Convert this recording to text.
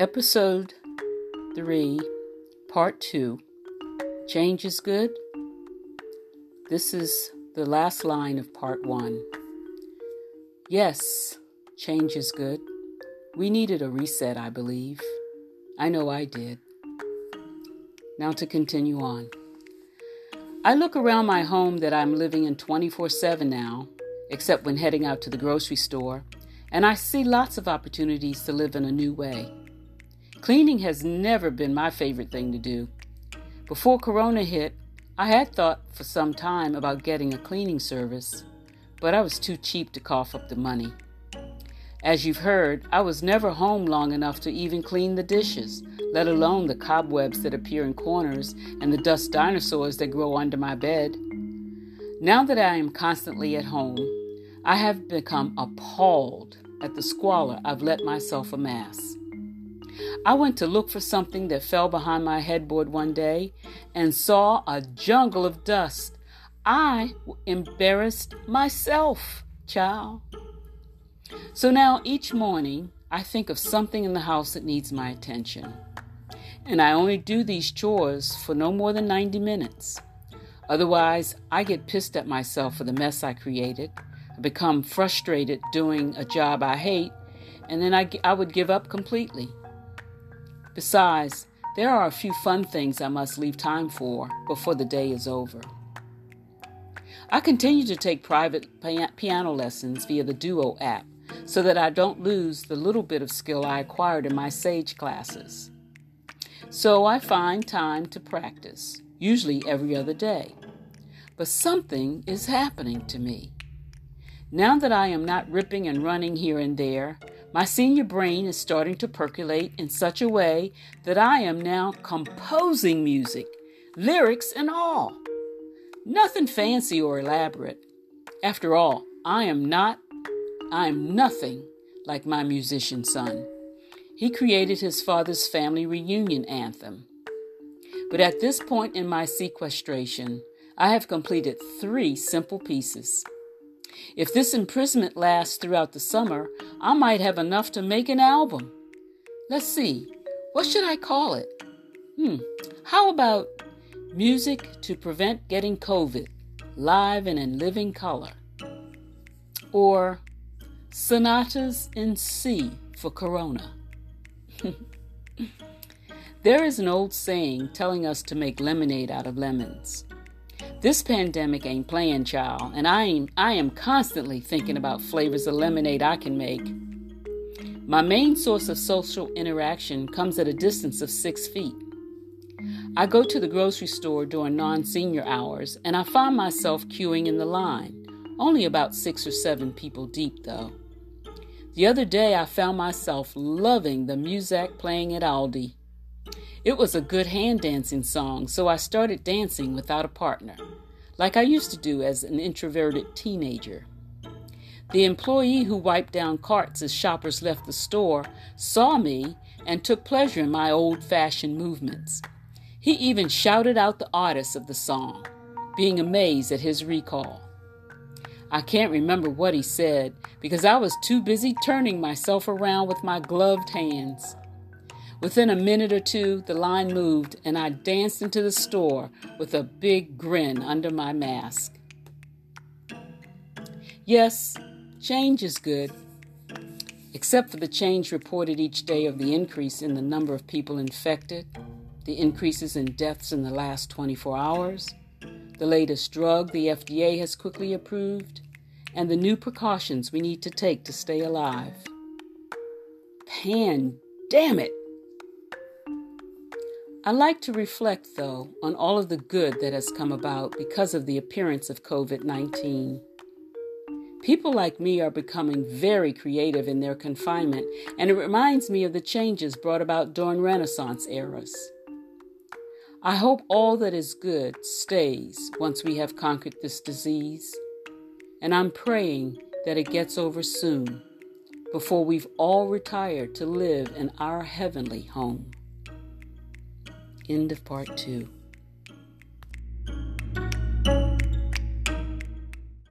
Episode 3, Part 2 Change is Good. This is the last line of Part 1. Yes, change is good. We needed a reset, I believe. I know I did. Now to continue on. I look around my home that I'm living in 24 7 now, except when heading out to the grocery store, and I see lots of opportunities to live in a new way. Cleaning has never been my favorite thing to do. Before Corona hit, I had thought for some time about getting a cleaning service, but I was too cheap to cough up the money. As you've heard, I was never home long enough to even clean the dishes, let alone the cobwebs that appear in corners and the dust dinosaurs that grow under my bed. Now that I am constantly at home, I have become appalled at the squalor I've let myself amass. I went to look for something that fell behind my headboard one day and saw a jungle of dust. I embarrassed myself, child. So now each morning, I think of something in the house that needs my attention. And I only do these chores for no more than 90 minutes. Otherwise, I get pissed at myself for the mess I created, I become frustrated doing a job I hate, and then I, I would give up completely. Besides, there are a few fun things I must leave time for before the day is over. I continue to take private piano lessons via the Duo app so that I don't lose the little bit of skill I acquired in my Sage classes. So I find time to practice, usually every other day. But something is happening to me. Now that I am not ripping and running here and there, my senior brain is starting to percolate in such a way that I am now composing music, lyrics and all. Nothing fancy or elaborate. After all, I am not, I am nothing like my musician son. He created his father's family reunion anthem. But at this point in my sequestration, I have completed three simple pieces. If this imprisonment lasts throughout the summer, I might have enough to make an album. Let's see, what should I call it? Hmm, how about Music to Prevent Getting COVID, live and in living color? Or Sonatas in C for Corona? there is an old saying telling us to make lemonade out of lemons. This pandemic ain't playing, child, and I am I am constantly thinking about flavors of lemonade I can make. My main source of social interaction comes at a distance of six feet. I go to the grocery store during non senior hours, and I find myself queuing in the line, only about six or seven people deep, though. The other day, I found myself loving the music playing at Aldi. It was a good hand dancing song, so I started dancing without a partner, like I used to do as an introverted teenager. The employee who wiped down carts as shoppers left the store saw me and took pleasure in my old fashioned movements. He even shouted out the artist of the song, being amazed at his recall. I can't remember what he said because I was too busy turning myself around with my gloved hands. Within a minute or two, the line moved, and I danced into the store with a big grin under my mask. Yes, change is good, except for the change reported each day of the increase in the number of people infected, the increases in deaths in the last 24 hours, the latest drug the FDA has quickly approved, and the new precautions we need to take to stay alive. Pan damn it! I like to reflect, though, on all of the good that has come about because of the appearance of COVID 19. People like me are becoming very creative in their confinement, and it reminds me of the changes brought about during Renaissance eras. I hope all that is good stays once we have conquered this disease, and I'm praying that it gets over soon before we've all retired to live in our heavenly home. End of part two.